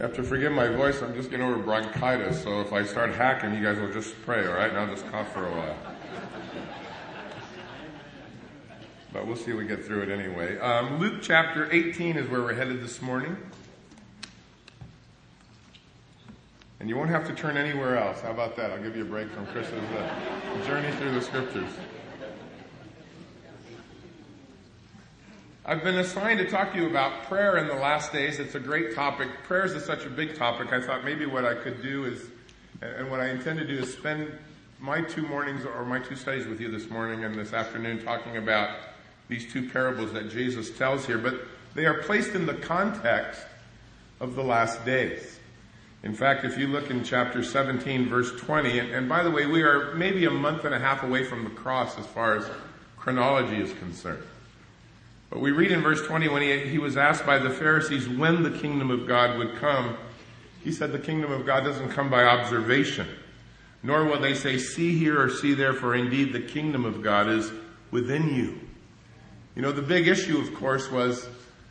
have to forgive my voice. I'm just getting over bronchitis, so if I start hacking, you guys will just pray, all right? And I'll just cough for a while. But we'll see if we get through it anyway. Um, Luke chapter 18 is where we're headed this morning. And you won't have to turn anywhere else. How about that? I'll give you a break from Chris's uh, journey through the scriptures. I've been assigned to talk to you about prayer in the last days. It's a great topic. Prayers is such a big topic. I thought maybe what I could do is, and what I intend to do is spend my two mornings or my two studies with you this morning and this afternoon talking about these two parables that Jesus tells here, but they are placed in the context of the last days. In fact, if you look in chapter 17, verse 20, and, and by the way, we are maybe a month and a half away from the cross as far as chronology is concerned. But we read in verse 20 when he, he was asked by the Pharisees when the kingdom of God would come, he said the kingdom of God doesn't come by observation, nor will they say, see here or see there, for indeed the kingdom of God is within you. You know, the big issue, of course, was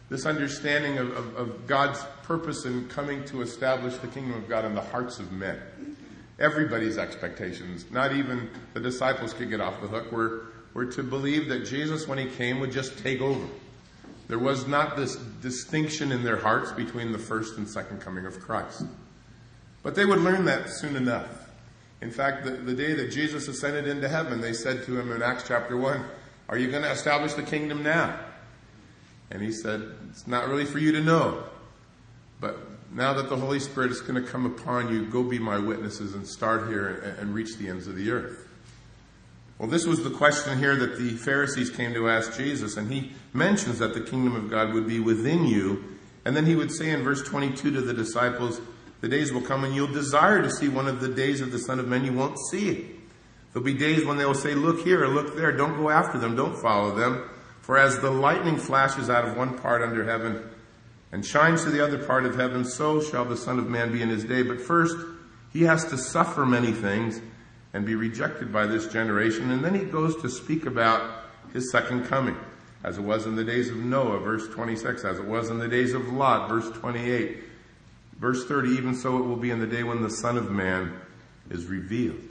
this understanding of, of, of God's purpose in coming to establish the kingdom of God in the hearts of men. Everybody's expectations, not even the disciples could get off the hook, were were to believe that Jesus, when he came, would just take over. There was not this distinction in their hearts between the first and second coming of Christ. But they would learn that soon enough. In fact, the, the day that Jesus ascended into heaven, they said to him in Acts chapter 1, Are you going to establish the kingdom now? And he said, It's not really for you to know. But now that the Holy Spirit is going to come upon you, go be my witnesses and start here and, and reach the ends of the earth. Well, this was the question here that the Pharisees came to ask Jesus, and he mentions that the kingdom of God would be within you. And then he would say in verse 22 to the disciples, The days will come and you'll desire to see one of the days of the Son of Man, you won't see it. There'll be days when they will say, Look here, look there, don't go after them, don't follow them. For as the lightning flashes out of one part under heaven and shines to the other part of heaven, so shall the Son of Man be in his day. But first, he has to suffer many things and be rejected by this generation. And then he goes to speak about his second coming, as it was in the days of Noah, verse 26, as it was in the days of Lot, verse 28. Verse 30, even so it will be in the day when the Son of Man is revealed.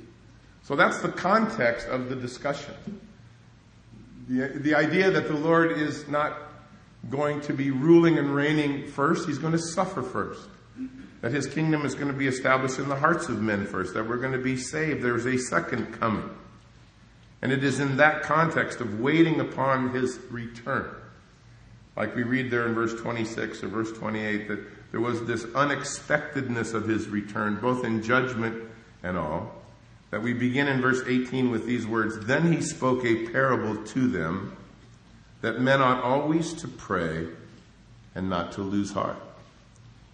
So that's the context of the discussion. The, the idea that the Lord is not going to be ruling and reigning first, he's going to suffer first that his kingdom is going to be established in the hearts of men first, that we're going to be saved. There's a second coming. And it is in that context of waiting upon his return. Like we read there in verse 26 or verse 28 that there was this unexpectedness of his return, both in judgment and all. That we begin in verse 18 with these words Then he spoke a parable to them that men ought always to pray and not to lose heart.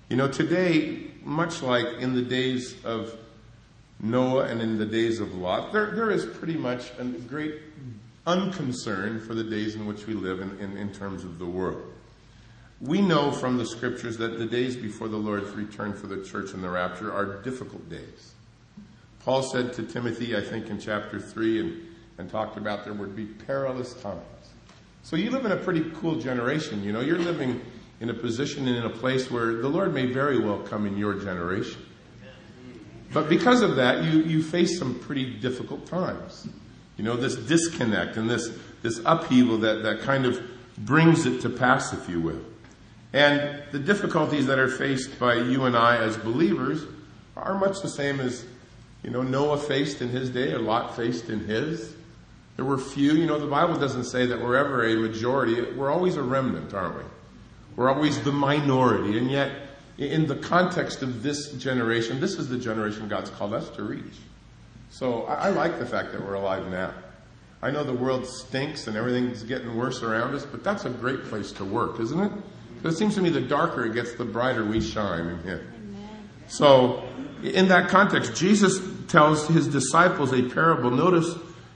You know, today, much like in the days of Noah and in the days of Lot, there, there is pretty much a great unconcern for the days in which we live in, in, in terms of the world. We know from the scriptures that the days before the Lord's return for the church and the rapture are difficult days. Paul said to Timothy, I think in chapter 3, and, and talked about there would be perilous times. So you live in a pretty cool generation, you know, you're living in a position and in a place where the Lord may very well come in your generation. But because of that, you, you face some pretty difficult times. You know, this disconnect and this, this upheaval that, that kind of brings it to pass, if you will. And the difficulties that are faced by you and I as believers are much the same as, you know, Noah faced in his day or Lot faced in his. There were few, you know, the Bible doesn't say that we're ever a majority. We're always a remnant, aren't we? We're always the minority. And yet, in the context of this generation, this is the generation God's called us to reach. So I, I like the fact that we're alive now. I know the world stinks and everything's getting worse around us, but that's a great place to work, isn't it? Because it seems to me the darker it gets, the brighter we shine in here. So, in that context, Jesus tells his disciples a parable. Notice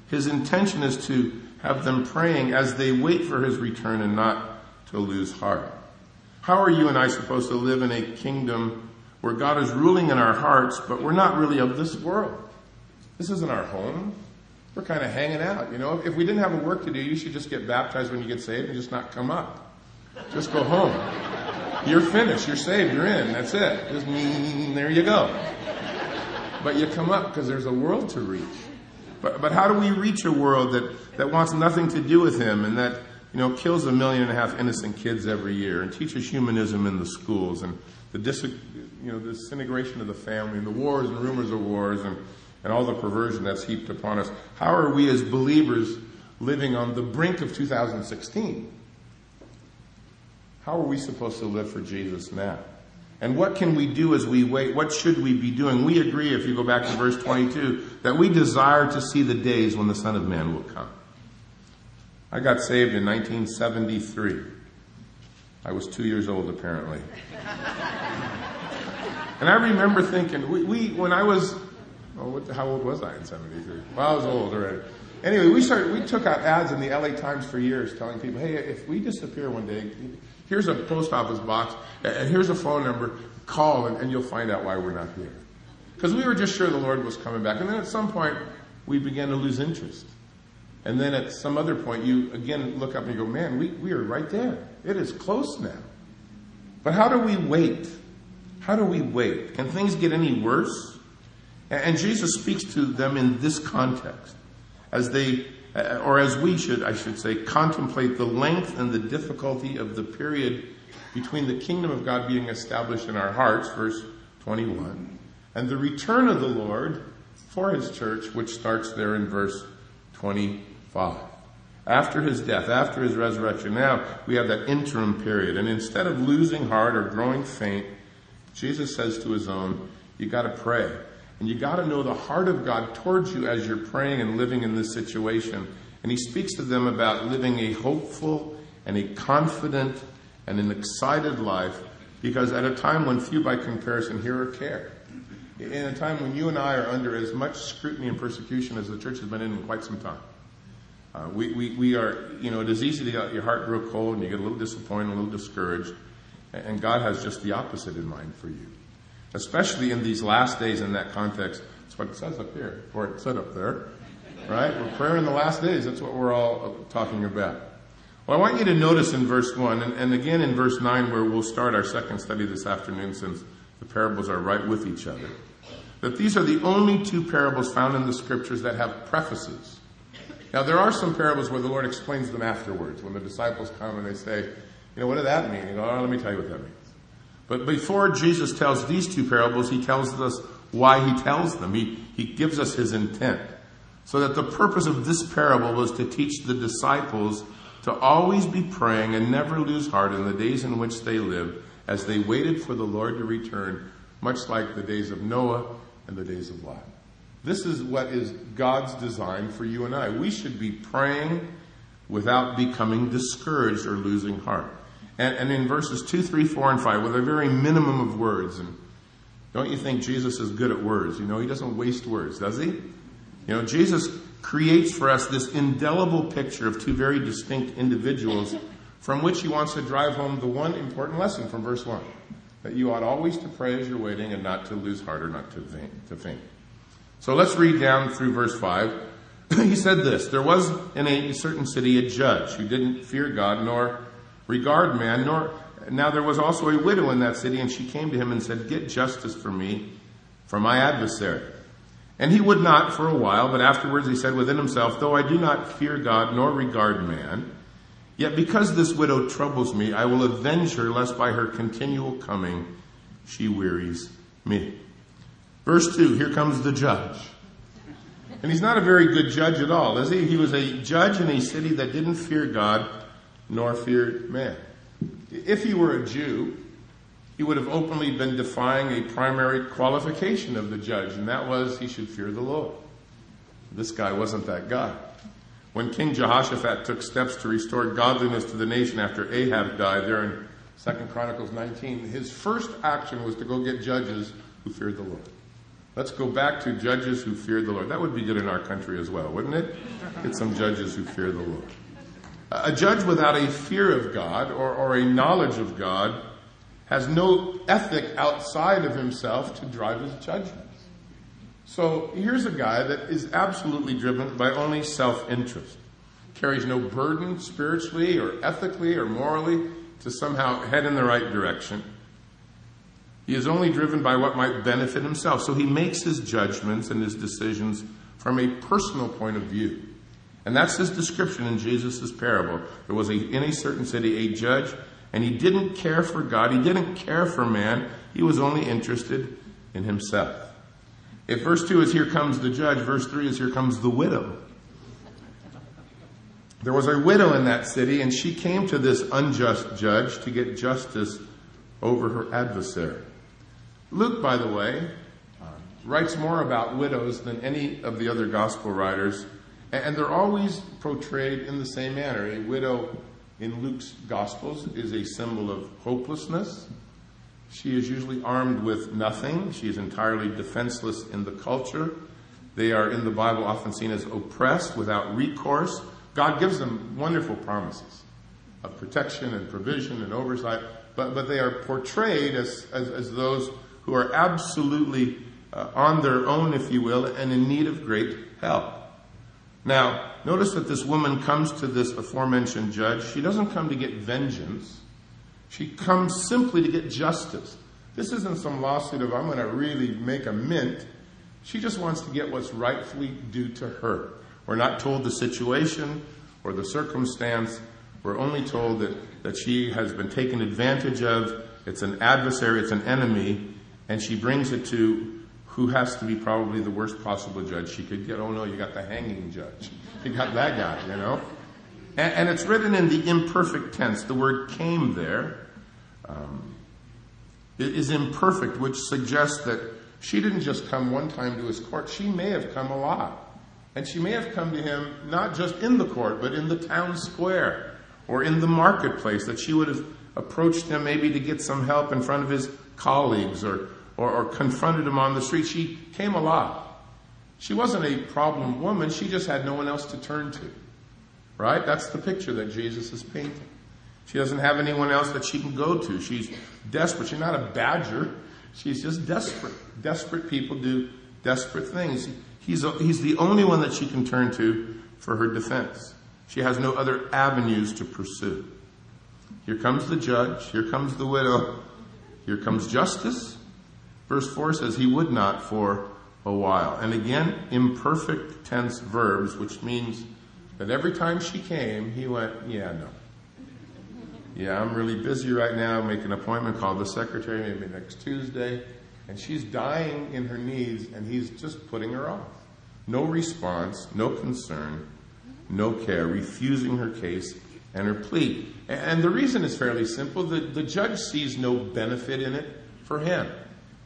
his intention is to have them praying as they wait for his return and not to lose heart. How are you and I supposed to live in a kingdom where God is ruling in our hearts, but we're not really of this world? This isn't our home. We're kind of hanging out, you know. If we didn't have a work to do, you should just get baptized when you get saved and just not come up. Just go home. You're finished. You're saved. You're in. That's it. Just, mm, there you go. But you come up because there's a world to reach. But, but how do we reach a world that, that wants nothing to do with him and that, you know, kills a million and a half innocent kids every year and teaches humanism in the schools and the dis, you know, disintegration of the family and the wars and rumors of wars and, and all the perversion that's heaped upon us? How are we as believers living on the brink of 2016? How are we supposed to live for Jesus now? And what can we do as we wait? What should we be doing? We agree, if you go back to verse 22, that we desire to see the days when the Son of Man will come. I got saved in 1973. I was two years old, apparently. and I remember thinking, we, we when I was, oh, what, how old was I in 73? Well, I was old already. Anyway, we started, we took out ads in the LA Times for years telling people, hey, if we disappear one day, here's a post office box, and here's a phone number, call and, and you'll find out why we're not here. Because we were just sure the Lord was coming back. And then at some point, we began to lose interest. And then at some other point, you again look up and you go, man, we, we are right there. It is close now. But how do we wait? How do we wait? Can things get any worse? And Jesus speaks to them in this context as they, uh, or as we should, I should say, contemplate the length and the difficulty of the period between the kingdom of God being established in our hearts, verse 21, and the return of the Lord for his church, which starts there in verse 25. After his death, after his resurrection, now we have that interim period. And instead of losing heart or growing faint, Jesus says to his own, you gotta pray. And you gotta know the heart of God towards you as you're praying and living in this situation. And he speaks to them about living a hopeful and a confident and an excited life because at a time when few by comparison hear or care, in a time when you and I are under as much scrutiny and persecution as the church has been in in quite some time, uh, we, we, we are, you know, it is easy to get your heart grow cold and you get a little disappointed, a little discouraged, and God has just the opposite in mind for you. Especially in these last days in that context. That's what it says up here, or it said up there, right? We're prayer in the last days. That's what we're all talking about. Well, I want you to notice in verse 1, and, and again in verse 9, where we'll start our second study this afternoon since the parables are right with each other, that these are the only two parables found in the scriptures that have prefaces. Now, there are some parables where the Lord explains them afterwards, when the disciples come and they say, you know, what did that mean? You go, oh, let me tell you what that means. But before Jesus tells these two parables, he tells us why he tells them. He, he gives us his intent. So that the purpose of this parable was to teach the disciples to always be praying and never lose heart in the days in which they lived as they waited for the Lord to return, much like the days of Noah and the days of Lot. This is what is God's design for you and I. We should be praying without becoming discouraged or losing heart. And, and in verses 2, 3, 4, and 5, with a very minimum of words, and don't you think Jesus is good at words? You know, he doesn't waste words, does he? You know, Jesus creates for us this indelible picture of two very distinct individuals from which he wants to drive home the one important lesson from verse 1 that you ought always to pray as you're waiting and not to lose heart or not to faint. To faint. So let's read down through verse 5. he said this There was in a certain city a judge who didn't fear God nor regard man, nor now there was also a widow in that city, and she came to him and said, Get justice for me, for my adversary. And he would not for a while, but afterwards he said within himself, Though I do not fear God nor regard man, yet because this widow troubles me, I will avenge her, lest by her continual coming she wearies me. Verse 2, here comes the judge. And he's not a very good judge at all, is he? He was a judge in a city that didn't fear God nor feared man. If he were a Jew, he would have openly been defying a primary qualification of the judge, and that was he should fear the Lord. This guy wasn't that guy. When King Jehoshaphat took steps to restore godliness to the nation after Ahab died there in 2 Chronicles 19, his first action was to go get judges who feared the Lord. Let's go back to judges who feared the Lord. That would be good in our country as well, wouldn't it? Get some judges who fear the Lord. A judge without a fear of God or, or a knowledge of God has no ethic outside of himself to drive his judgments. So here's a guy that is absolutely driven by only self-interest, carries no burden spiritually or ethically or morally to somehow head in the right direction. He is only driven by what might benefit himself. So he makes his judgments and his decisions from a personal point of view. And that's his description in Jesus' parable. There was a, in a certain city a judge, and he didn't care for God. He didn't care for man. He was only interested in himself. If verse 2 is here comes the judge, verse 3 is here comes the widow. There was a widow in that city, and she came to this unjust judge to get justice over her adversary. Luke, by the way, writes more about widows than any of the other gospel writers, and they're always portrayed in the same manner. A widow in Luke's gospels is a symbol of hopelessness. She is usually armed with nothing. She is entirely defenseless in the culture. They are in the Bible often seen as oppressed without recourse. God gives them wonderful promises of protection and provision and oversight, but, but they are portrayed as, as, as those who are absolutely uh, on their own, if you will, and in need of great help. Now, notice that this woman comes to this aforementioned judge. She doesn't come to get vengeance. She comes simply to get justice. This isn't some lawsuit of, I'm going to really make a mint. She just wants to get what's rightfully due to her. We're not told the situation or the circumstance. We're only told that, that she has been taken advantage of. It's an adversary, it's an enemy, and she brings it to who has to be probably the worst possible judge she could get. Oh no, you got the hanging judge. You got that guy, you know? And, and it's written in the imperfect tense. The word came there um, is imperfect, which suggests that she didn't just come one time to his court. She may have come a lot. And she may have come to him not just in the court, but in the town square or in the marketplace, that she would have approached him maybe to get some help in front of his colleagues or, or, or confronted him on the street. She came a lot. She wasn't a problem woman, she just had no one else to turn to. Right? That's the picture that Jesus is painting. She doesn't have anyone else that she can go to. She's desperate. She's not a badger. She's just desperate. Desperate people do desperate things. He's, a, he's the only one that she can turn to for her defense. She has no other avenues to pursue. Here comes the judge. Here comes the widow. Here comes justice. Verse 4 says, He would not for a while. And again, imperfect tense verbs, which means that every time she came, he went, Yeah, no. Yeah, I'm really busy right now. Make an appointment, call the secretary maybe next Tuesday. And she's dying in her knees, and he's just putting her off. No response, no concern, no care, refusing her case and her plea. And the reason is fairly simple. The, the judge sees no benefit in it for him.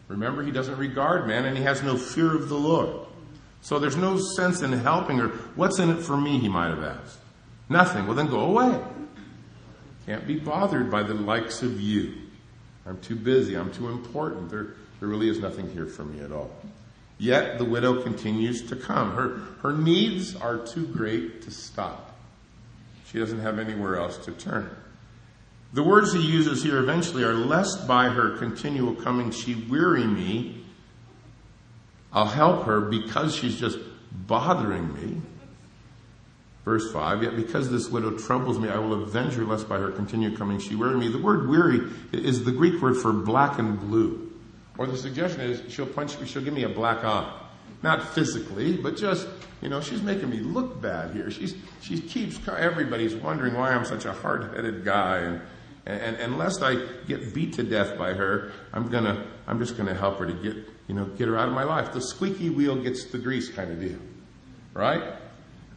Remember, he doesn't regard man, and he has no fear of the Lord. So there's no sense in helping her. What's in it for me, he might have asked. Nothing. Well, then go away. Can't be bothered by the likes of you. I'm too busy. I'm too important. There, there really is nothing here for me at all. Yet the widow continues to come. Her, her needs are too great to stop. She doesn't have anywhere else to turn. The words he uses here eventually are lest by her continual coming she weary me. I'll help her because she's just bothering me. Verse 5, yet because this widow troubles me, I will avenge her lest by her continual coming she weary me. The word weary is the Greek word for black and blue. Or the suggestion is she'll punch me, she'll give me a black eye. Not physically, but just, you know, she's making me look bad here. She's, she keeps, everybody's wondering why I'm such a hard-headed guy. And, and, and lest I get beat to death by her, I'm gonna, I'm just gonna help her to get, you know, get her out of my life. The squeaky wheel gets the grease kind of deal. Right?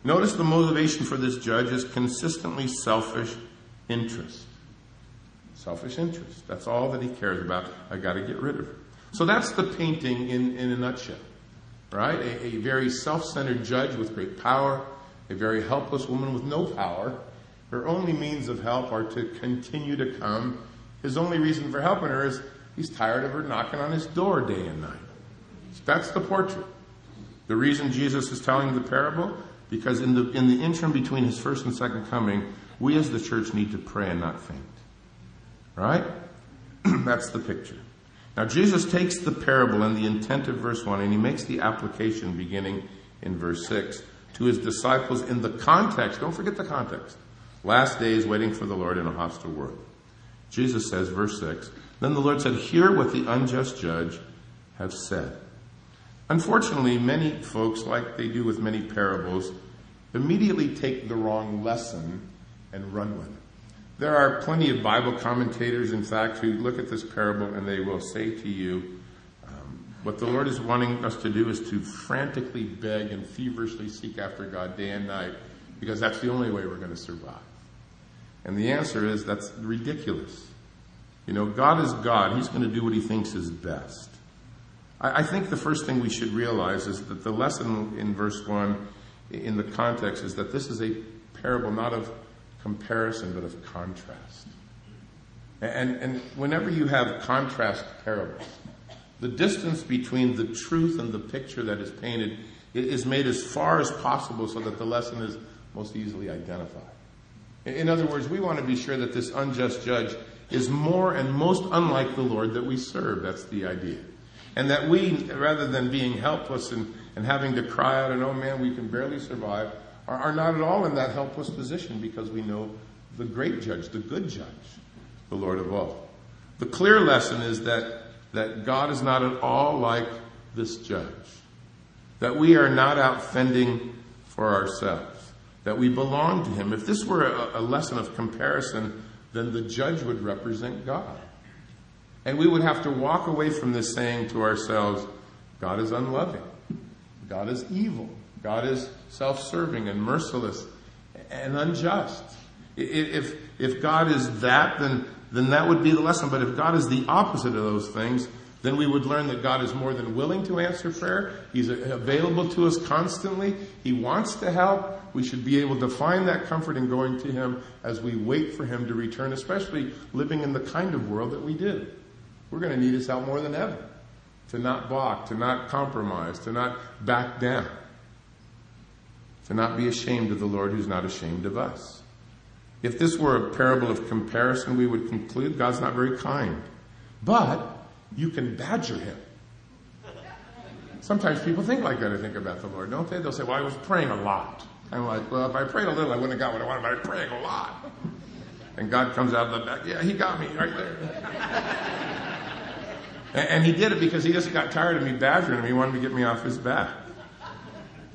Notice the motivation for this judge is consistently selfish interest. Selfish interest. That's all that he cares about. I gotta get rid of her. So that's the painting in, in a nutshell, right? A, a very self-centered judge with great power, a very helpless woman with no power. Her only means of help are to continue to come. His only reason for helping her is he's tired of her knocking on his door day and night. That's the portrait. The reason Jesus is telling the parable, because in the, in the interim between his first and second coming, we as the church need to pray and not faint. Right? That's the picture. Now, Jesus takes the parable and the intent of verse 1 and he makes the application beginning in verse 6 to his disciples in the context. Don't forget the context. Last days waiting for the Lord in a hostile world. Jesus says, verse 6, Then the Lord said, Hear what the unjust judge have said. Unfortunately, many folks, like they do with many parables, immediately take the wrong lesson and run with it. There are plenty of Bible commentators, in fact, who look at this parable and they will say to you, um, what the Lord is wanting us to do is to frantically beg and feverishly seek after God day and night, because that's the only way we're going to survive. And the answer is that's ridiculous. You know, God is God. He's going to do what he thinks is best. I, I think the first thing we should realize is that the lesson in verse 1 in the context is that this is a parable not of comparison but of contrast. And, and whenever you have contrast parables, the distance between the truth and the picture that is painted is made as far as possible so that the lesson is most easily identified. In other words, we want to be sure that this unjust judge is more and most unlike the Lord that we serve. That's the idea. And that we, rather than being helpless and, and having to cry out and, oh man, we can barely survive, are, are not at all in that helpless position because we know the great judge, the good judge, the Lord of all. The clear lesson is that, that God is not at all like this judge. That we are not out fending for ourselves that we belong to Him. If this were a, a lesson of comparison, then the judge would represent God. And we would have to walk away from this saying to ourselves, God is unloving. God is evil. God is self-serving and merciless and unjust. If, if God is that, then, then that would be the lesson. But if God is the opposite of those things, then we would learn that God is more than willing to answer prayer. He's available to us constantly. He wants to help. We should be able to find that comfort in going to Him as we wait for Him to return, especially living in the kind of world that we do. We're going to need His help more than ever. To not balk, to not compromise, to not back down. To not be ashamed of the Lord who's not ashamed of us. If this were a parable of comparison, we would conclude God's not very kind. But you can badger him. Sometimes people think like that, I think, about the Lord, don't they? They'll say, well, I was praying a lot. I'm like, well, if I prayed a little, I wouldn't have got what I wanted, but I'm praying a lot. And God comes out of the back, yeah, he got me right there. and, and he did it because he just got tired of me badgering him. He wanted to get me off his back.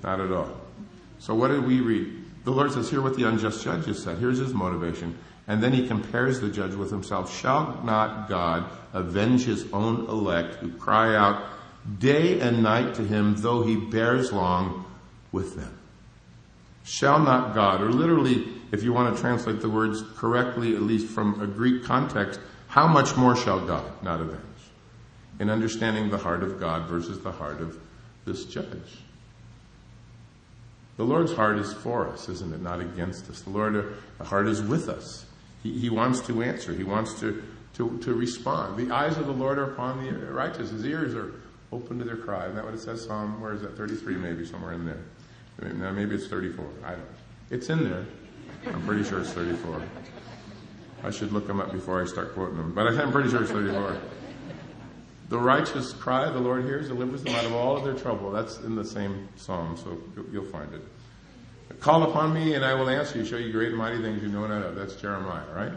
Not at all. So what did we read? The Lord says, hear what the unjust judge has said. Here's his motivation. And then he compares the judge with himself. Shall not God avenge his own elect who cry out day and night to him, though he bears long with them? Shall not God, or literally, if you want to translate the words correctly, at least from a Greek context, how much more shall God not avenge? In understanding the heart of God versus the heart of this judge. The Lord's heart is for us, isn't it? Not against us. The Lord's heart is with us. He, he wants to answer. He wants to, to, to respond. The eyes of the Lord are upon the righteous. His ears are open to their cry. Isn't that what it says? Psalm, where is that? 33 maybe, somewhere in there. Now maybe it's 34. I don't know. It's in there. I'm pretty sure it's 34. I should look them up before I start quoting them. But I'm pretty sure it's 34. The righteous cry, the Lord hears, delivers them out of all of their trouble. That's in the same psalm, so you'll find it. Call upon me and I will answer you, show you great and mighty things you know not of. That's Jeremiah, right?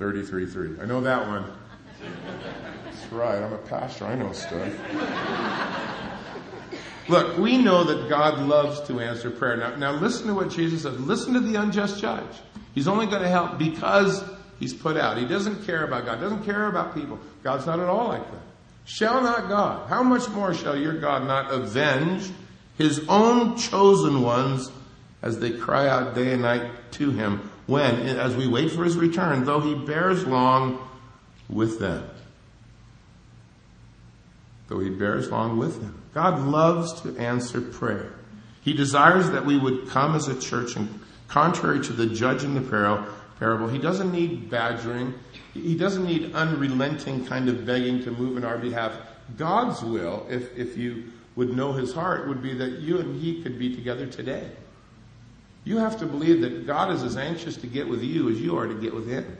33.3. I know that one. That's right. I'm a pastor. I know stuff. Look, we know that God loves to answer prayer. Now, now listen to what Jesus says. Listen to the unjust judge. He's only going to help because he's put out. He doesn't care about God. Doesn't care about people. God's not at all like that. Shall not God, how much more shall your God not avenge his own chosen ones as they cry out day and night to him when, as we wait for his return, though he bears long with them. Though he bears long with them. God loves to answer prayer. He desires that we would come as a church and contrary to the judge in the parable, he doesn't need badgering. He doesn't need unrelenting kind of begging to move in our behalf. God's will, if, if you would know his heart, would be that you and he could be together today. You have to believe that God is as anxious to get with you as you are to get with Him.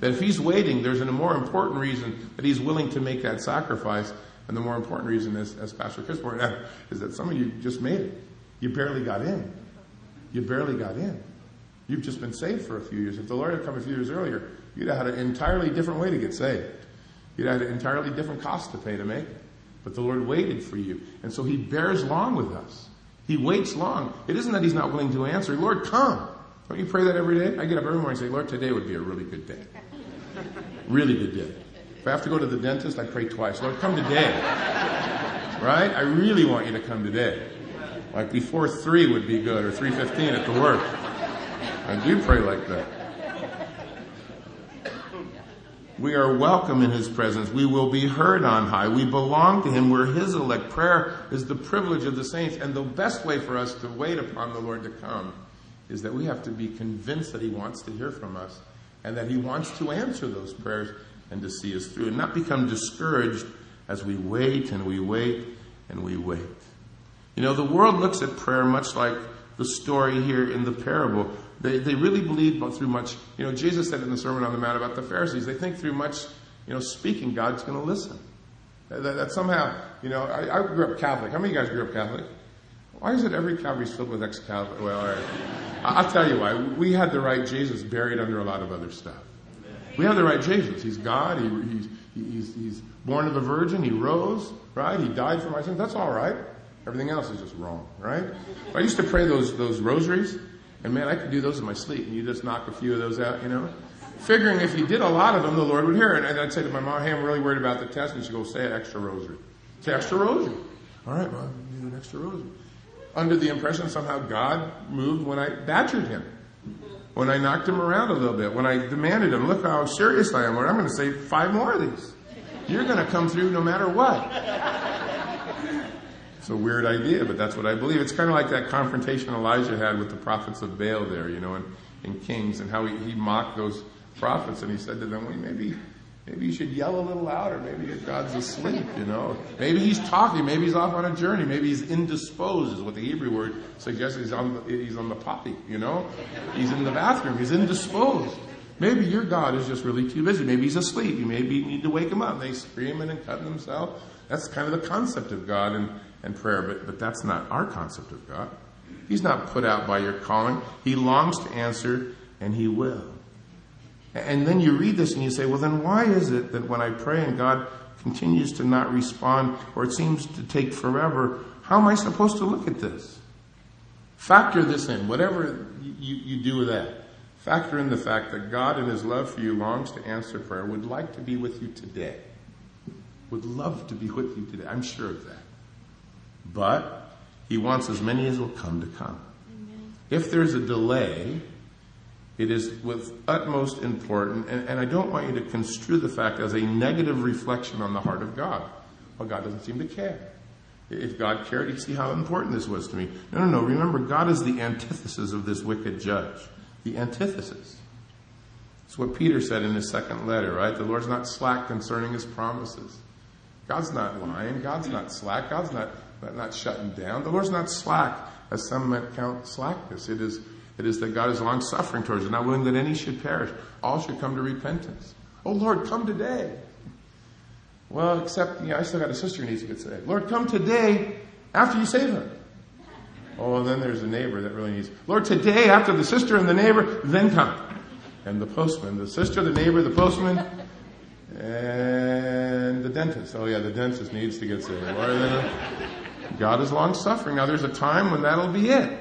That if He's waiting, there's a more important reason that He's willing to make that sacrifice. And the more important reason is, as Pastor Chris pointed out, is that some of you just made it. You barely got in. You barely got in. You've just been saved for a few years. If the Lord had come a few years earlier, you'd have had an entirely different way to get saved. You'd have had an entirely different cost to pay to make it. But the Lord waited for you. And so He bears long with us. He waits long. It isn't that He's not willing to answer. Lord, come. Don't you pray that every day? I get up every morning and say, Lord, today would be a really good day. Really good day. If I have to go to the dentist, I pray twice. Lord, come today. Right? I really want you to come today. Like before three would be good, or three fifteen at the work. I do pray like that. We are welcome in His presence. We will be heard on high. We belong to Him. We're His elect. Prayer is the privilege of the saints. And the best way for us to wait upon the Lord to come is that we have to be convinced that He wants to hear from us and that He wants to answer those prayers and to see us through and not become discouraged as we wait and we wait and we wait. You know, the world looks at prayer much like the story here in the parable. They, they really believe through much, you know, Jesus said in the Sermon on the Mount about the Pharisees, they think through much, you know, speaking, God's going to listen. That, that, somehow, you know, I, I, grew up Catholic. How many of you guys grew up Catholic? Why is it every Calvary's filled with ex-Catholic? Well, all right. I'll tell you why. We had the right Jesus buried under a lot of other stuff. We have the right Jesus. He's God. He, he's, he's, he's born of a virgin. He rose, right? He died for my sins. That's all right. Everything else is just wrong, right? I used to pray those, those rosaries, and man, I could do those in my sleep, and you just knock a few of those out, you know? Figuring if you did a lot of them, the Lord would hear it. And I'd say to my mom, hey, I'm really worried about the test, and she'd go, say an extra rosary. Say extra rosary. All right, mom, do an extra rosary. Under the impression somehow God moved when I badgered him. When I knocked him around a little bit, when I demanded him, look how serious I am, Lord, I'm going to say five more of these. You're going to come through no matter what. It's a weird idea, but that's what I believe. It's kind of like that confrontation Elijah had with the prophets of Baal there, you know, and, in Kings, and how he, he mocked those prophets, and he said to them, well, maybe, maybe you should yell a little louder. Maybe your God's asleep, you know. Maybe he's talking. Maybe he's off on a journey. Maybe he's indisposed, is what the Hebrew word suggests. He's on the, he's on the potty, you know. He's in the bathroom. He's indisposed. Maybe your God is just really too busy. Maybe he's asleep. You maybe need to wake him up. They screaming and cutting themselves. That's kind of the concept of God. And and prayer, but, but that's not our concept of God. He's not put out by your calling. He longs to answer, and He will. And then you read this and you say, well, then why is it that when I pray and God continues to not respond, or it seems to take forever, how am I supposed to look at this? Factor this in, whatever you, you do with that. Factor in the fact that God, in His love for you, longs to answer prayer, would like to be with you today. Would love to be with you today. I'm sure of that. But he wants as many as will come to come. Amen. If there's a delay, it is with utmost importance, and, and, I don't want you to construe the fact as a negative reflection on the heart of God. Well, God doesn't seem to care. If God cared, he'd see how important this was to me. No, no, no. Remember, God is the antithesis of this wicked judge. The antithesis. It's what Peter said in his second letter, right? The Lord's not slack concerning his promises. God's not lying. God's not slack. God's not not shutting down. The Lord's not slack, as some might count slackness. It is, it is that God is long suffering towards us, not willing that any should perish. All should come to repentance. Oh Lord, come today. Well, except, you know, I still got a sister who needs to get saved. Lord, come today after you save her. Oh, and then there's a neighbor that really needs, Lord, today after the sister and the neighbor, then come. And the postman, the sister, the neighbor, the postman, and the dentist. Oh yeah, the dentist needs to get saved. God is long suffering. Now there's a time when that'll be it.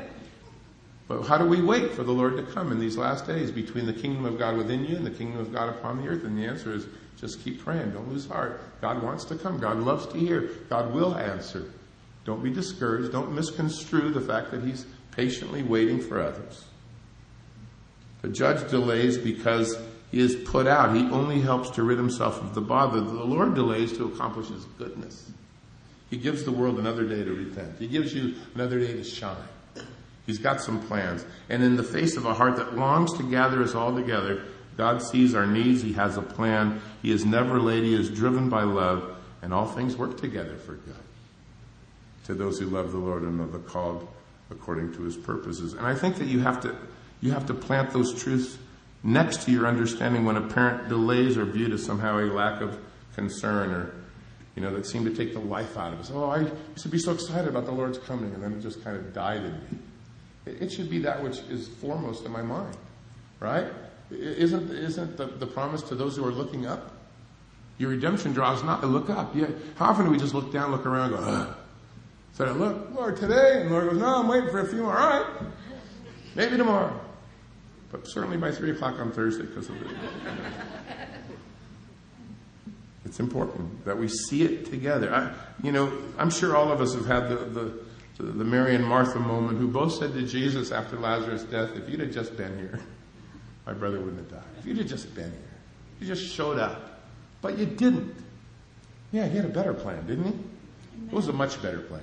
But how do we wait for the Lord to come in these last days between the kingdom of God within you and the kingdom of God upon the earth? And the answer is just keep praying. Don't lose heart. God wants to come. God loves to hear. God will answer. Don't be discouraged. Don't misconstrue the fact that He's patiently waiting for others. The judge delays because he is put out. He only helps to rid himself of the bother. The Lord delays to accomplish His goodness. He gives the world another day to repent. He gives you another day to shine. He's got some plans. And in the face of a heart that longs to gather us all together, God sees our needs. He has a plan. He is never late. He is driven by love. And all things work together for good to those who love the Lord and are the called according to his purposes. And I think that you have to, you have to plant those truths next to your understanding when apparent delays are viewed as somehow a lack of concern or you know, that seemed to take the life out of us. Oh, I used to be so excited about the Lord's coming, and then it just kind of died in me. It, should be that which is foremost in my mind, right? Isn't, isn't the, the promise to those who are looking up? Your redemption draws not to look up. Yeah. How often do we just look down, look around, go, Ugh. So I look, Lord, today? And the Lord goes, no, I'm waiting for a few more. All right. Maybe tomorrow. But certainly by 3 o'clock on Thursday because of it. It's important that we see it together. I, you know, I'm sure all of us have had the, the, the Mary and Martha moment who both said to Jesus after Lazarus' death, if you'd have just been here, my brother wouldn't have died. If you'd have just been here, you just showed up. But you didn't. Yeah, he had a better plan, didn't he? It was a much better plan.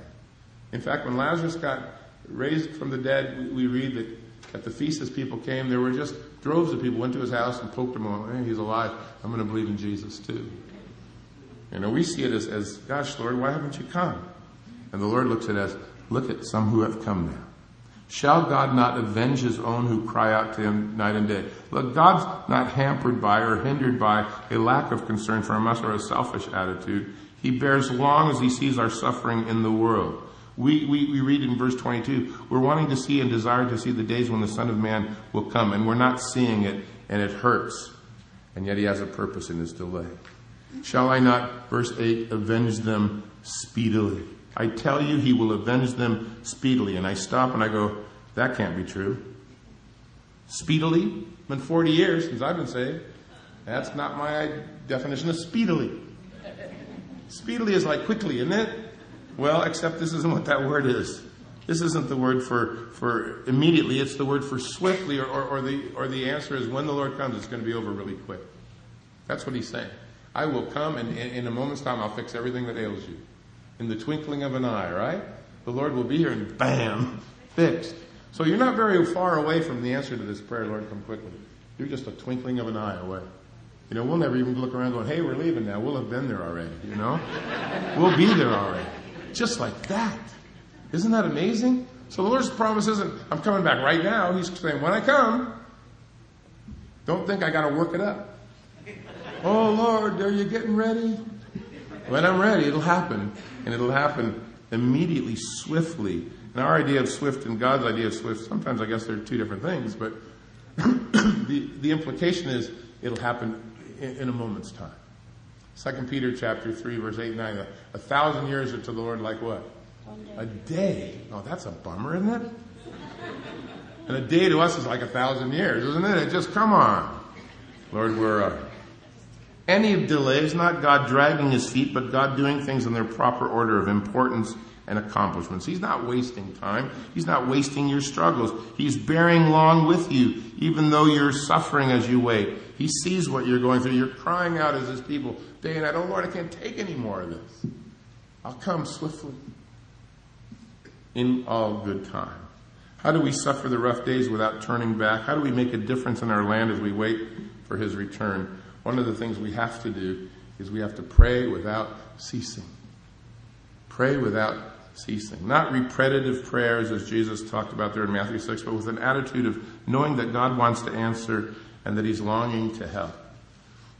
In fact, when Lazarus got raised from the dead, we, we read that at the feast as people came, there were just droves of people went to his house and poked him on, hey, he's alive. I'm going to believe in Jesus too. You know, we see it as, as, gosh, Lord, why haven't you come? And the Lord looks at us, look at some who have come now. Shall God not avenge his own who cry out to him night and day? Look, God's not hampered by or hindered by a lack of concern for us or a selfish attitude. He bears long as he sees our suffering in the world. We, we, we read in verse 22, we're wanting to see and desire to see the days when the Son of Man will come, and we're not seeing it, and it hurts. And yet he has a purpose in his delay. Shall I not, verse 8, avenge them speedily? I tell you, he will avenge them speedily. And I stop and I go, that can't be true. Speedily? Been 40 years since I've been saved. That's not my definition of speedily. Speedily is like quickly, isn't it? Well, except this isn't what that word is. This isn't the word for, for immediately, it's the word for swiftly, or, or, or, the, or the answer is when the Lord comes, it's going to be over really quick. That's what he's saying. I will come and in, a moment's time I'll fix everything that ails you. In the twinkling of an eye, right? The Lord will be here and bam, fixed. So you're not very far away from the answer to this prayer, Lord, come quickly. You're just a twinkling of an eye away. You know, we'll never even look around going, hey, we're leaving now. We'll have been there already, you know? we'll be there already. Just like that. Isn't that amazing? So the Lord's promise isn't, I'm coming back right now. He's saying, when I come, don't think I gotta work it up. Oh Lord, are you getting ready? When I'm ready, it'll happen. And it'll happen immediately, swiftly. And our idea of swift and God's idea of swift, sometimes I guess they're two different things, but the, the implication is it'll happen in, in a moment's time. Second Peter chapter 3 verse 8 and 9. A, a thousand years are to the Lord like what? A day. Oh, that's a bummer, isn't it? And a day to us is like a thousand years, isn't it? it just come on. Lord, we're uh, any delay is not God dragging his feet, but God doing things in their proper order of importance and accomplishments. He's not wasting time. He's not wasting your struggles. He's bearing long with you, even though you're suffering as you wait. He sees what you're going through. You're crying out as his people day and night, oh Lord, I can't take any more of this. I'll come swiftly in all good time. How do we suffer the rough days without turning back? How do we make a difference in our land as we wait for his return? One of the things we have to do is we have to pray without ceasing. Pray without ceasing. Not repetitive prayers as Jesus talked about there in Matthew 6, but with an attitude of knowing that God wants to answer and that he's longing to help.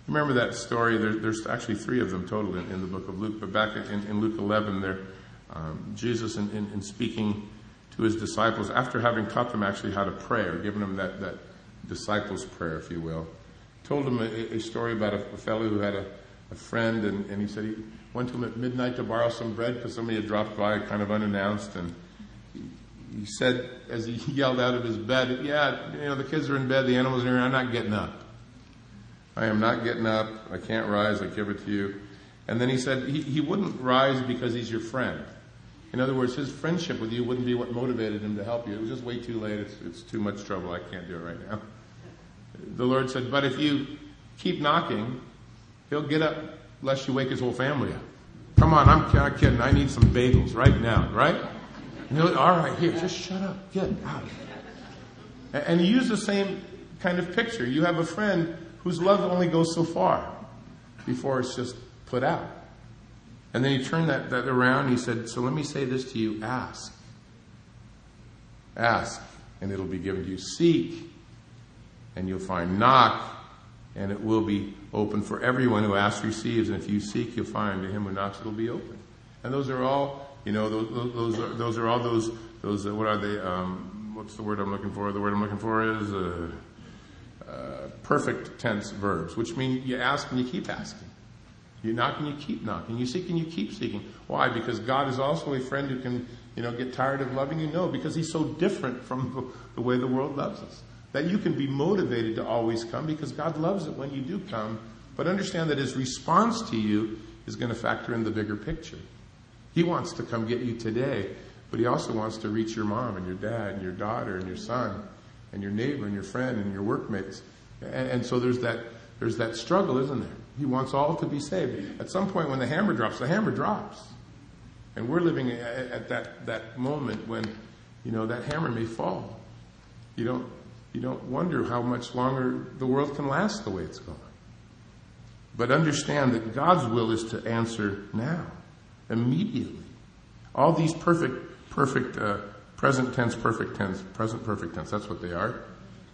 Remember that story? There, there's actually three of them total in, in, the book of Luke, but back in, in Luke 11, there, um, Jesus, in, in, speaking to his disciples, after having taught them actually how to pray, or given them that, that disciples' prayer, if you will, told him a, a story about a, a fellow who had a, a friend, and, and he said he went to him at midnight to borrow some bread because somebody had dropped by kind of unannounced, and he, he said as he yelled out of his bed, "Yeah, you know the kids are in bed, the animals are here. I'm not getting up. I am not getting up. I can't rise. I give it to you." And then he said he, he wouldn't rise because he's your friend. In other words, his friendship with you wouldn't be what motivated him to help you. It was just way too late. It's, it's too much trouble. I can't do it right now the Lord said, but if you keep knocking, he'll get up lest you wake his whole family up. Come on, I'm not kidding. I need some bagels right now, right? all right, here, just shut up. Get out. And he used the same kind of picture. You have a friend whose love only goes so far before it's just put out. And then he turned that, that around he said, So let me say this to you ask. Ask, and it'll be given to you. Seek, and you'll find knock, and it will be open for everyone who asks receives, and if you seek, you'll find. To him who knocks, it'll be open. And those are all, you know, those, those, are, those are all those, those, uh, what are they, um, what's the word I'm looking for? The word I'm looking for is, uh, uh, perfect tense verbs, which mean you ask and you keep asking. You knock and you keep knocking. You seek and you keep seeking. Why? Because God is also a friend who can, you know, get tired of loving you? No, because He's so different from the way the world loves us. That you can be motivated to always come because God loves it when you do come. But understand that His response to you is going to factor in the bigger picture. He wants to come get you today, but He also wants to reach your mom and your dad and your daughter and your son and your neighbor and your friend and your workmates. And, and so there's that, there's that struggle, isn't there? He wants all to be saved. At some point when the hammer drops, the hammer drops. And we're living at that, that moment when, you know, that hammer may fall. You don't, you don't wonder how much longer the world can last the way it's going. But understand that God's will is to answer now, immediately. All these perfect, perfect, uh, present tense, perfect tense, present perfect tense, that's what they are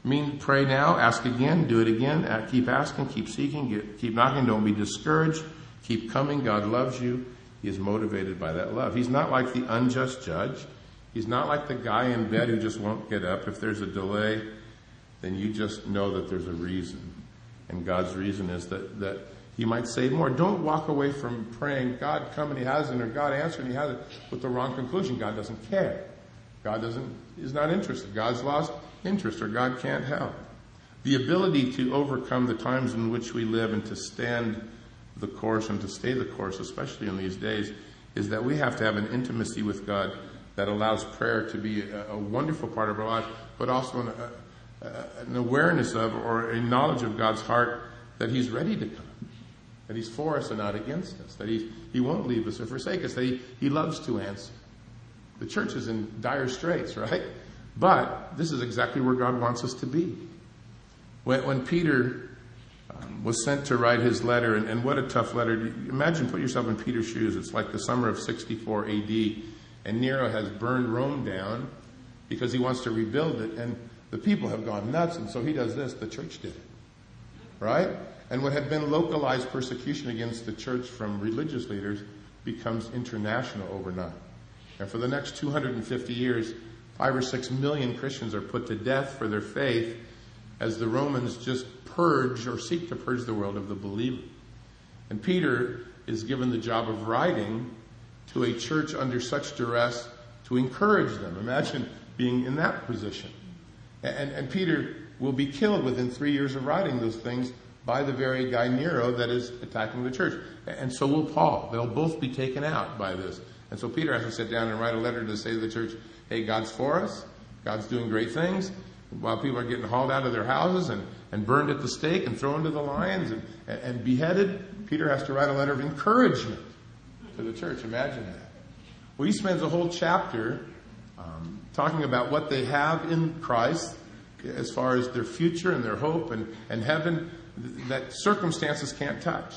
mean pray now, ask again, do it again, uh, keep asking, keep seeking, get, keep knocking, don't be discouraged, keep coming. God loves you. He is motivated by that love. He's not like the unjust judge. He's not like the guy in bed who just won't get up. If there's a delay, then you just know that there's a reason. And God's reason is that, that He might say more. Don't walk away from praying, God come and He hasn't, or God answer and He hasn't, with the wrong conclusion. God doesn't care. God doesn't, is not interested. God's lost interest or God can't help. The ability to overcome the times in which we live and to stand the course and to stay the course, especially in these days, is that we have to have an intimacy with God that allows prayer to be a, a wonderful part of our life, but also an, a, an awareness of or a knowledge of God's heart that He's ready to come, that He's for us and not against us, that He, he won't leave us or forsake us, that he, he loves to answer. The church is in dire straits, right? But this is exactly where God wants us to be. When, when Peter um, was sent to write his letter, and, and what a tough letter. Imagine, put yourself in Peter's shoes. It's like the summer of 64 AD, and Nero has burned Rome down because he wants to rebuild it, and the people have gone nuts, and so he does this. The church did it. Right? And what had been localized persecution against the church from religious leaders becomes international overnight. And for the next 250 years, Five or six million Christians are put to death for their faith as the Romans just purge or seek to purge the world of the believer. And Peter is given the job of writing to a church under such duress to encourage them. Imagine being in that position. And, and Peter will be killed within three years of writing those things by the very guy Nero that is attacking the church. And so will Paul. They'll both be taken out by this. And so Peter has to sit down and write a letter to say to the church, hey, God's for us. God's doing great things. While people are getting hauled out of their houses and, and burned at the stake and thrown to the lions and, and, beheaded, Peter has to write a letter of encouragement to the church. Imagine that. Well, he spends a whole chapter um, talking about what they have in Christ as far as their future and their hope and, and heaven that circumstances can't touch.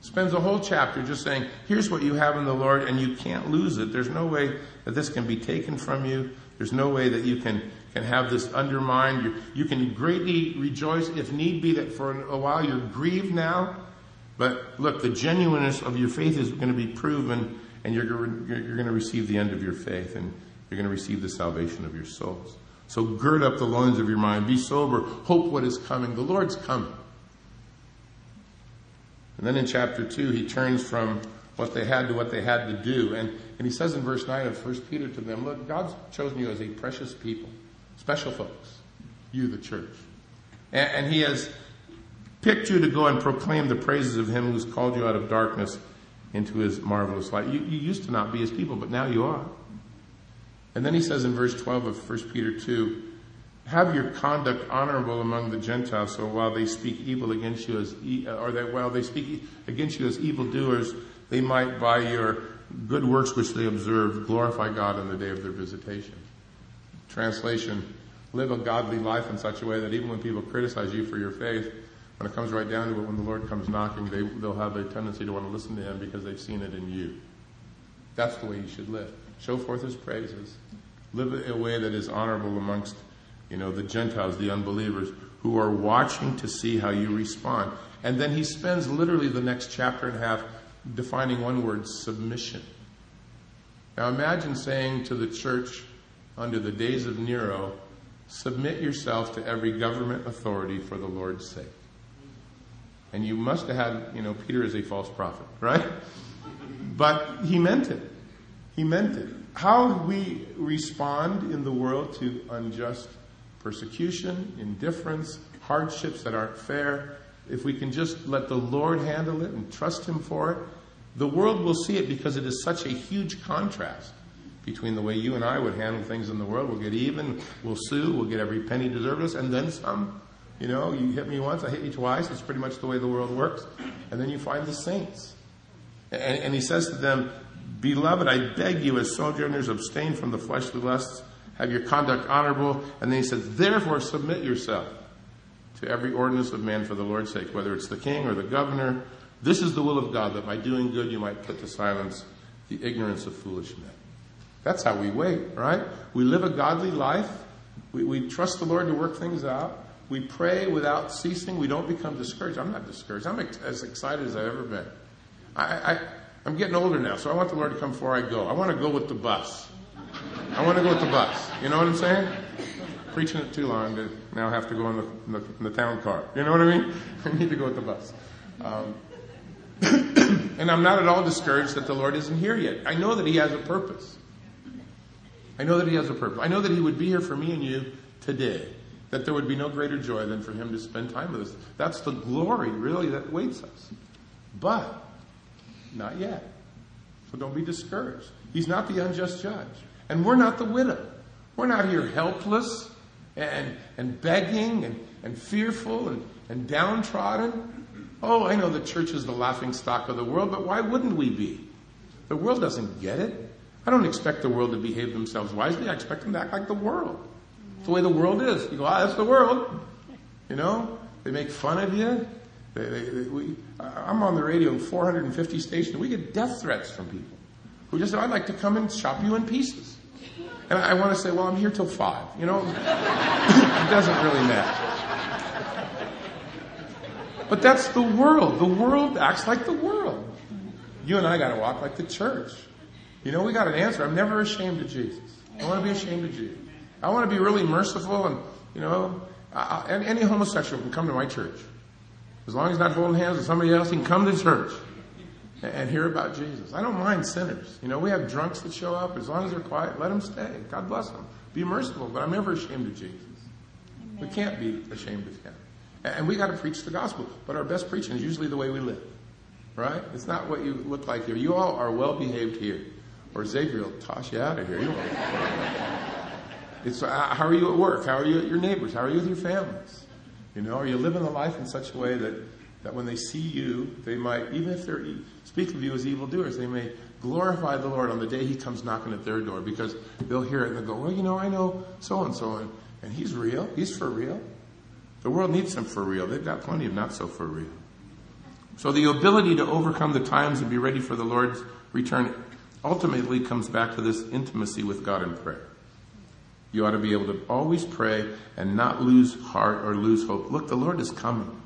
Spends a whole chapter just saying, here's what you have in the Lord and you can't lose it. There's no way that this can be taken from you. There's no way that you can, can have this undermined. You, you can greatly rejoice if need be that for a while you're grieved now. But look, the genuineness of your faith is going to be proven and you're, you're going to receive the end of your faith and you're going to receive the salvation of your souls. So gird up the loins of your mind. Be sober. Hope what is coming. The Lord's coming. And then in chapter 2, he turns from what they had to what they had to do. And, and he says in verse 9 of 1 Peter to them, Look, God's chosen you as a precious people, special folks, you, the church. And, and he has picked you to go and proclaim the praises of him who's called you out of darkness into his marvelous light. You, you used to not be his people, but now you are. And then he says in verse 12 of 1 Peter 2, have your conduct honorable among the Gentiles, so while they speak evil against you as, e- uh, or that while they speak against you as evildoers, they might by your good works which they observe glorify God on the day of their visitation. Translation, live a godly life in such a way that even when people criticize you for your faith, when it comes right down to it, when the Lord comes knocking, they, they'll have a tendency to want to listen to Him because they've seen it in you. That's the way you should live. Show forth His praises. Live in a way that is honorable amongst you know, the Gentiles, the unbelievers, who are watching to see how you respond. And then he spends literally the next chapter and a half defining one word submission. Now imagine saying to the church under the days of Nero, submit yourself to every government authority for the Lord's sake. And you must have had, you know, Peter is a false prophet, right? But he meant it. He meant it. How we respond in the world to unjust persecution, indifference, hardships that aren't fair, if we can just let the Lord handle it and trust Him for it, the world will see it because it is such a huge contrast between the way you and I would handle things in the world. We'll get even, we'll sue, we'll get every penny deserved us, and then some. You know, you hit me once, I hit you twice. It's pretty much the way the world works. And then you find the saints. And, and he says to them, Beloved, I beg you as sojourners, abstain from the fleshly lusts, have your conduct honorable. And then he says, Therefore submit yourself to every ordinance of man for the Lord's sake, whether it's the king or the governor. This is the will of God, that by doing good you might put to silence the ignorance of foolish men. That's how we wait, right? We live a godly life. We, we trust the Lord to work things out. We pray without ceasing. We don't become discouraged. I'm not discouraged. I'm ex- as excited as I've ever been. I, I, I'm getting older now, so I want the Lord to come before I go. I want to go with the bus. I want to go with the bus. You know what I'm saying? Preaching it too long to now have to go in the, in the, in the town car. You know what I mean? I need to go with the bus. Um, and I'm not at all discouraged that the Lord isn't here yet. I know that He has a purpose. I know that He has a purpose. I know that He would be here for me and you today. That there would be no greater joy than for Him to spend time with us. That's the glory, really, that waits us. But, not yet. So don't be discouraged. He's not the unjust judge. And we're not the widow. We're not here helpless and, and begging and, and fearful and, and downtrodden. Oh, I know the church is the laughing stock of the world, but why wouldn't we be? The world doesn't get it. I don't expect the world to behave themselves wisely. I expect them to act like the world. It's the way the world is. You go, ah, that's the world. You know, they make fun of you. They, they, they, we, Uh, I'm on the radio, 450 stations. We get death threats from people who just say, I'd like to come and chop you in pieces. And I, I want to say, well, I'm here till five. You know, it doesn't really matter. But that's the world. The world acts like the world. You and I got to walk like the church. You know, we got an answer. I'm never ashamed of Jesus. I want to be ashamed of Jesus. I want to be really merciful and, you know, I, any homosexual can come to my church. As long as he's not holding hands with somebody else, he can come to church and hear about Jesus. I don't mind sinners. You know, we have drunks that show up. As long as they're quiet, let them stay. God bless them. Be merciful, but I'm never ashamed of Jesus. Amen. We can't be ashamed of him. And we got to preach the gospel. But our best preaching is usually the way we live. Right? It's not what you look like here. You all are well behaved here. Or Xavier will toss you out of here. You it's, uh, how are you at work? How are you at your neighbors? How are you with your families? You know, are you living the life in such a way that, that when they see you, they might, even if they're speak of you as evildoers, they may glorify the Lord on the day He comes knocking at their door because they'll hear it and they'll go, well, you know, I know so and so and He's real. He's for real. The world needs Him for real. They've got plenty of not so for real. So the ability to overcome the times and be ready for the Lord's return ultimately comes back to this intimacy with God in prayer. You ought to be able to always pray and not lose heart or lose hope. Look, the Lord is coming.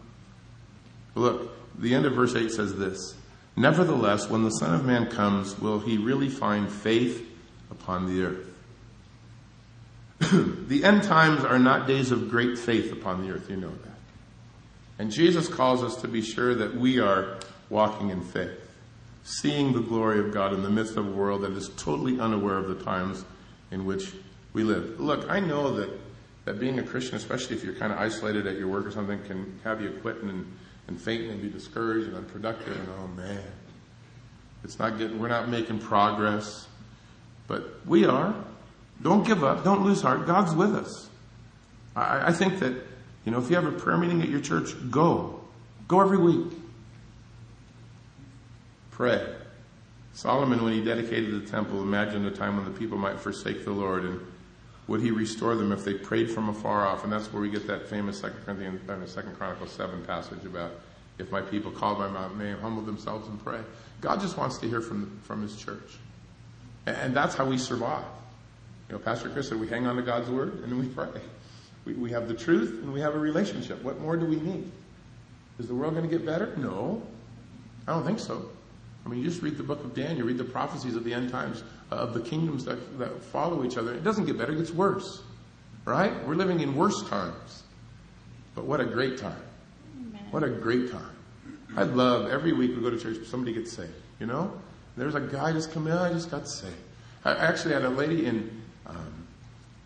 Look, the end of verse 8 says this Nevertheless, when the Son of Man comes, will he really find faith upon the earth? the end times are not days of great faith upon the earth, you know that. And Jesus calls us to be sure that we are walking in faith, seeing the glory of God in the midst of a world that is totally unaware of the times in which we live. Look, I know that, that being a Christian, especially if you're kind of isolated at your work or something, can have you quit and, and faint and be discouraged and unproductive and oh man, it's not getting, we're not making progress. But we are. Don't give up. Don't lose heart. God's with us. I, I think that, you know, if you have a prayer meeting at your church, go. Go every week. Pray. Solomon, when he dedicated the temple, imagined a time when the people might forsake the Lord and would he restore them if they prayed from afar off? And that's where we get that famous Second Corinthians, uh, Second Chronicles seven passage about if my people called by my name humble themselves and pray. God just wants to hear from from His church, and that's how we survive. You know, Pastor Chris said we hang on to God's word and we pray. We, we have the truth and we have a relationship. What more do we need? Is the world going to get better? No, I don't think so. I mean, you just read the book of Daniel, read the prophecies of the end times uh, of the kingdoms that, that follow each other. It doesn't get better, it gets worse. right? We're living in worse times. But what a great time. What a great time. I love every week we go to church, somebody gets saved, you know? There's a guy just come in, I just got saved. I actually had a lady in, um,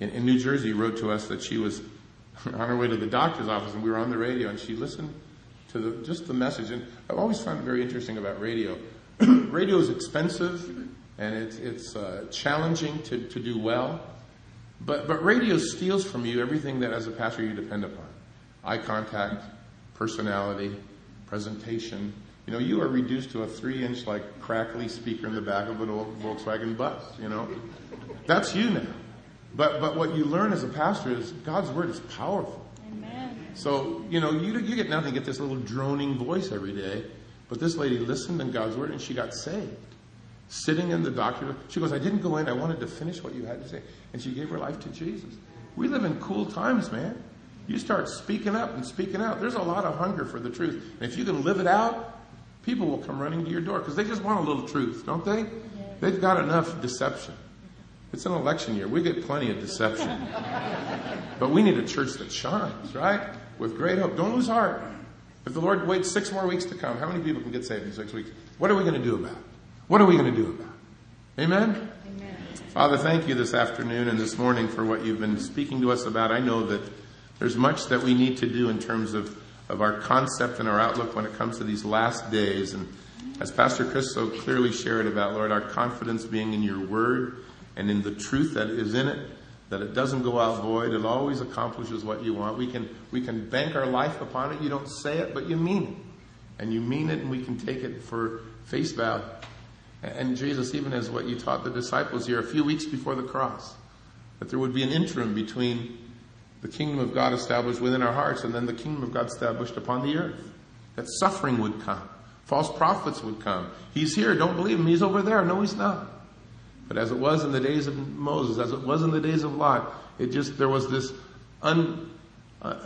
in, in New Jersey wrote to us that she was on her way to the doctor's office and we were on the radio and she listened to the, just the message. And I've always found it very interesting about radio. Radio is expensive and it's, it's uh, challenging to, to do well. But, but radio steals from you everything that as a pastor you depend upon. Eye contact, personality, presentation. You know, you are reduced to a three inch like crackly speaker in the back of an old Volkswagen bus, you know. That's you now. But, but what you learn as a pastor is God's word is powerful. Amen. So, you know, you, you get nothing, get this little droning voice every day. But this lady listened in God's word and she got saved. Sitting in the doctor, she goes, I didn't go in, I wanted to finish what you had to say. And she gave her life to Jesus. We live in cool times, man. You start speaking up and speaking out. There's a lot of hunger for the truth. And if you can live it out, people will come running to your door because they just want a little truth, don't they? They've got enough deception. It's an election year. We get plenty of deception. but we need a church that shines, right? With great hope. Don't lose heart. If the Lord waits six more weeks to come, how many people can get saved in six weeks? What are we going to do about it? What are we going to do about it? Amen? Amen. Father, thank you this afternoon and this morning for what you've been speaking to us about. I know that there's much that we need to do in terms of, of our concept and our outlook when it comes to these last days. And as Pastor Chris so clearly shared about, Lord, our confidence being in your word and in the truth that is in it, that it doesn't go out void, it always accomplishes what you want. We can, we can bank our life upon it. You don't say it, but you mean it. And you mean it and we can take it for face value. And Jesus, even as what you taught the disciples here a few weeks before the cross, that there would be an interim between the kingdom of God established within our hearts and then the kingdom of God established upon the earth. That suffering would come. False prophets would come. He's here. Don't believe him. He's over there. No, he's not. But as it was in the days of Moses, as it was in the days of Lot, it just, there was this un, uh,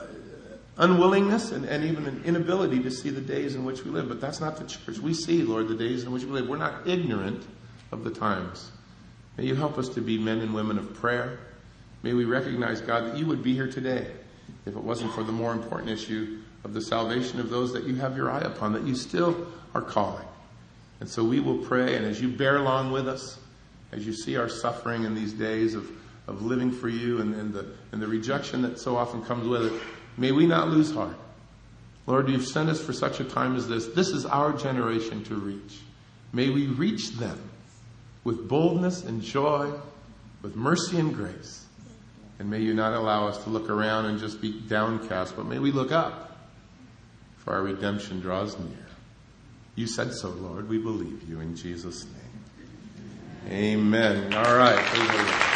unwillingness and, and even an inability to see the days in which we live. But that's not the church. We see, Lord, the days in which we live. We're not ignorant of the times. May you help us to be men and women of prayer. May we recognize, God, that you would be here today if it wasn't for the more important issue of the salvation of those that you have your eye upon, that you still are calling. And so we will pray, and as you bear along with us, as you see our suffering in these days of, of living for you and, and, the, and the rejection that so often comes with it, may we not lose heart. Lord, you've sent us for such a time as this. This is our generation to reach. May we reach them with boldness and joy, with mercy and grace. And may you not allow us to look around and just be downcast, but may we look up, for our redemption draws near. You said so, Lord. We believe you in Jesus' name. Amen. All right.